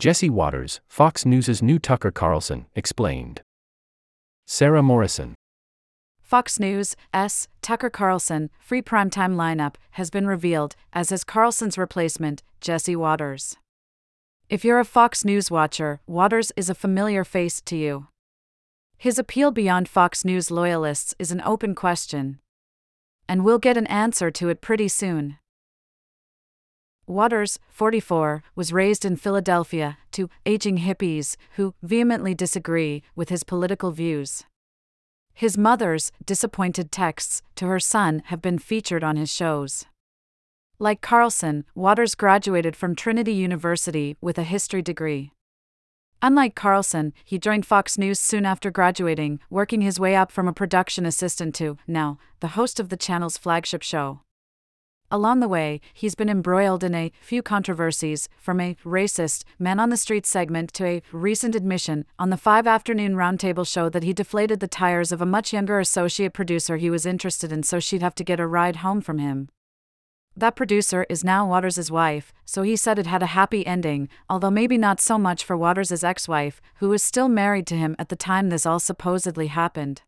Jesse Watters, Fox News' new Tucker Carlson, explained. Sara Morrison. Fox News' S. Tucker Carlson free primetime lineup has been revealed, as is Carlson's replacement, Jesse Watters. If you're a Fox News watcher, Watters is a familiar face to you. His appeal beyond Fox News loyalists is an open question. And we'll get an answer to it pretty soon. Watters, 44, was raised in Philadelphia to aging hippies who vehemently disagree with his political views. His mother's disappointed texts to her son have been featured on his shows. Like Carlson, Watters graduated from Trinity University with a history degree. Unlike Carlson, he joined Fox News soon after graduating, working his way up from a production assistant to, now, the host of the channel's flagship show. Along the way, he's been embroiled in a few controversies, from a racist, man on the street segment to a recent admission on the five afternoon roundtable show that he deflated the tires of a much younger associate producer he was interested in so she'd have to get a ride home from him. That producer is now Watters' wife, so he said it had a happy ending, although maybe not so much for Watters' ex wife, who was still married to him at the time this all supposedly happened.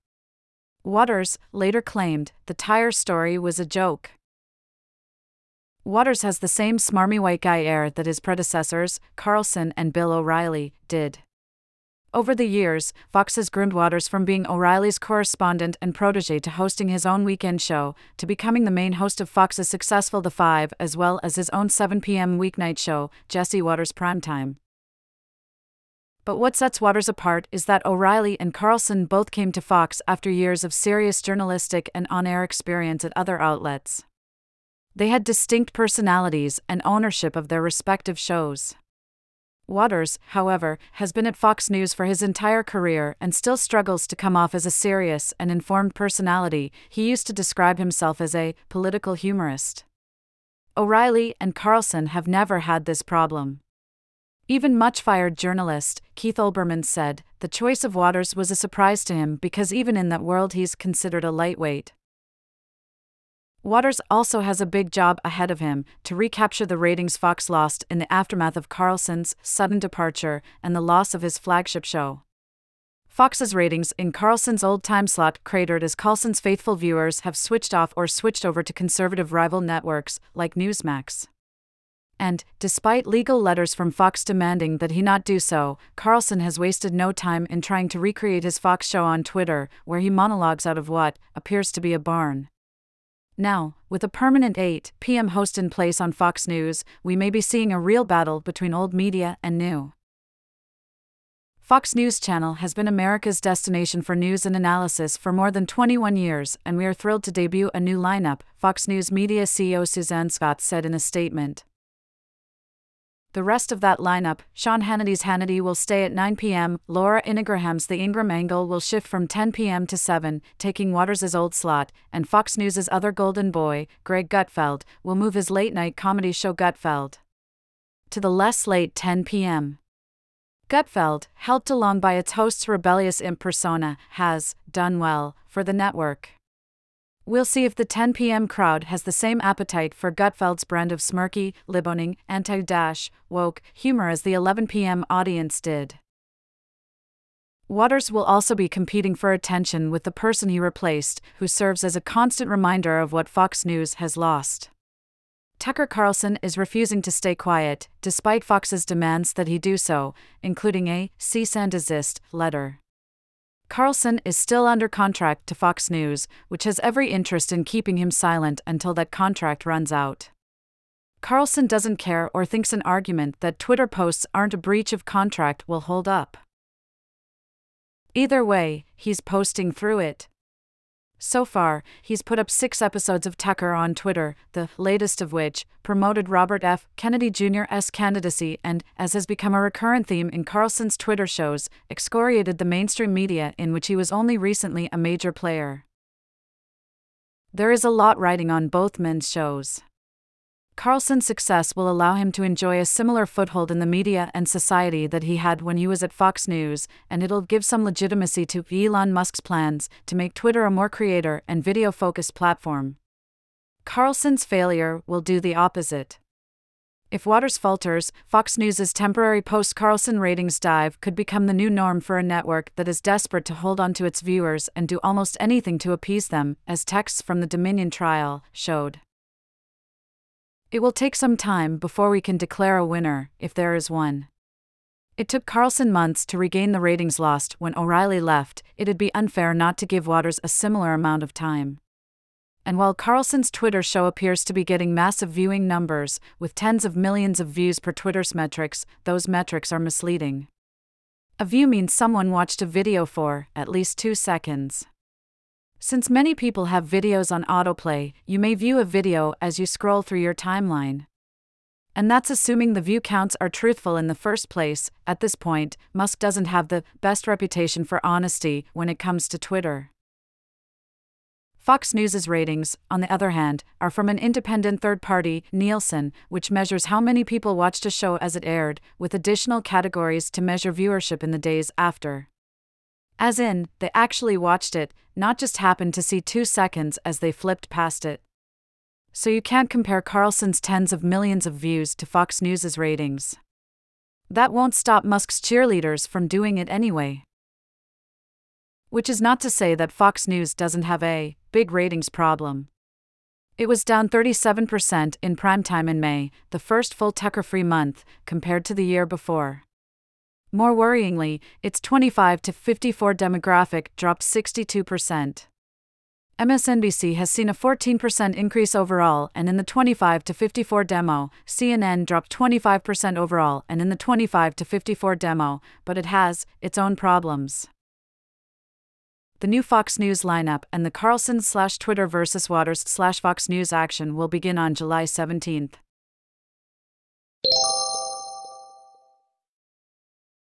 Watters later claimed the tire story was a joke. Watters has the same smarmy white guy air that his predecessors, Carlson and Bill O'Reilly, did. Over the years, Fox has groomed Watters from being O'Reilly's correspondent and protege to hosting his own weekend show, to becoming the main host of Fox's successful The Five, as well as his own 7 p.m. weeknight show, Jesse Watters Primetime. But what sets Watters apart is that O'Reilly and Carlson both came to Fox after years of serious journalistic and on air experience at other outlets. They had distinct personalities and ownership of their respective shows. Watters, however, has been at Fox News for his entire career and still struggles to come off as a serious and informed personality. He used to describe himself as a political humorist. O'Reilly and Carlson have never had this problem. Even much fired journalist Keith Olbermann said the choice of Watters was a surprise to him because even in that world he's considered a lightweight. Watters also has a big job ahead of him to recapture the ratings Fox lost in the aftermath of Carlson's sudden departure and the loss of his flagship show. Fox's ratings in Carlson's old time slot cratered as Carlson's faithful viewers have switched off or switched over to conservative rival networks like Newsmax. And, despite legal letters from Fox demanding that he not do so, Carlson has wasted no time in trying to recreate his Fox show on Twitter, where he monologues out of what appears to be a barn. Now, with a permanent 8 p.m. host in place on Fox News, we may be seeing a real battle between old media and new. Fox News Channel has been America's destination for news and analysis for more than 21 years, and we are thrilled to debut a new lineup, Fox News Media CEO Suzanne Scott said in a statement. The rest of that lineup, Sean Hannity's Hannity will stay at 9 p.m., Laura Ingraham's The Ingraham Angle will shift from 10 p.m. to 7, taking Watters' old slot, and Fox News' other golden boy, Greg Gutfeld, will move his late night comedy show Gutfeld to the less late 10 p.m. Gutfeld, helped along by its host's rebellious imp persona, has done well for the network. We'll see if the 10 p.m. crowd has the same appetite for Gutfeld's brand of smirky, liboning, anti dash, woke humor as the 11 p.m. audience did. Watters will also be competing for attention with the person he replaced, who serves as a constant reminder of what Fox News has lost. Tucker Carlson is refusing to stay quiet, despite Fox's demands that he do so, including a cease and desist letter. Carlson is still under contract to Fox News, which has every interest in keeping him silent until that contract runs out. Carlson doesn't care or thinks an argument that Twitter posts aren't a breach of contract will hold up. Either way, he's posting through it. So far, he's put up six episodes of Tucker on Twitter, the latest of which promoted Robert F. Kennedy Jr.'s candidacy and, as has become a recurrent theme in Carlson's Twitter shows, excoriated the mainstream media in which he was only recently a major player. There is a lot riding on both men's shows. Carlson's success will allow him to enjoy a similar foothold in the media and society that he had when he was at Fox News, and it'll give some legitimacy to Elon Musk's plans to make Twitter a more creator and video focused platform. Carlson's failure will do the opposite. If Watters falters, Fox News' temporary post Carlson ratings dive could become the new norm for a network that is desperate to hold on to its viewers and do almost anything to appease them, as texts from the Dominion trial showed. It will take some time before we can declare a winner, if there is one. It took Carlson months to regain the ratings lost when O'Reilly left, it'd be unfair not to give Watters a similar amount of time. And while Carlson's Twitter show appears to be getting massive viewing numbers, with tens of millions of views per Twitter's metrics, those metrics are misleading. A view means someone watched a video for at least two seconds. Since many people have videos on autoplay, you may view a video as you scroll through your timeline. And that's assuming the view counts are truthful in the first place. At this point, Musk doesn't have the best reputation for honesty when it comes to Twitter. Fox News's ratings, on the other hand, are from an independent third party, Nielsen, which measures how many people watched a show as it aired, with additional categories to measure viewership in the days after. As in, they actually watched it, not just happened to see two seconds as they flipped past it. So you can't compare Carlson's tens of millions of views to Fox News's ratings. That won't stop Musk's cheerleaders from doing it anyway. Which is not to say that Fox News doesn't have a big ratings problem. It was down 37% in primetime in May, the first full Tucker free month, compared to the year before. More worryingly, its 25 to 54 demographic dropped 62%. MSNBC has seen a 14% increase overall, and in the 25 to 54 demo, CNN dropped 25% overall, and in the 25 to 54 demo, but it has its own problems the new Fox News lineup and the Carlson slash Twitter versus Watters slash Fox News action will begin on July 17th.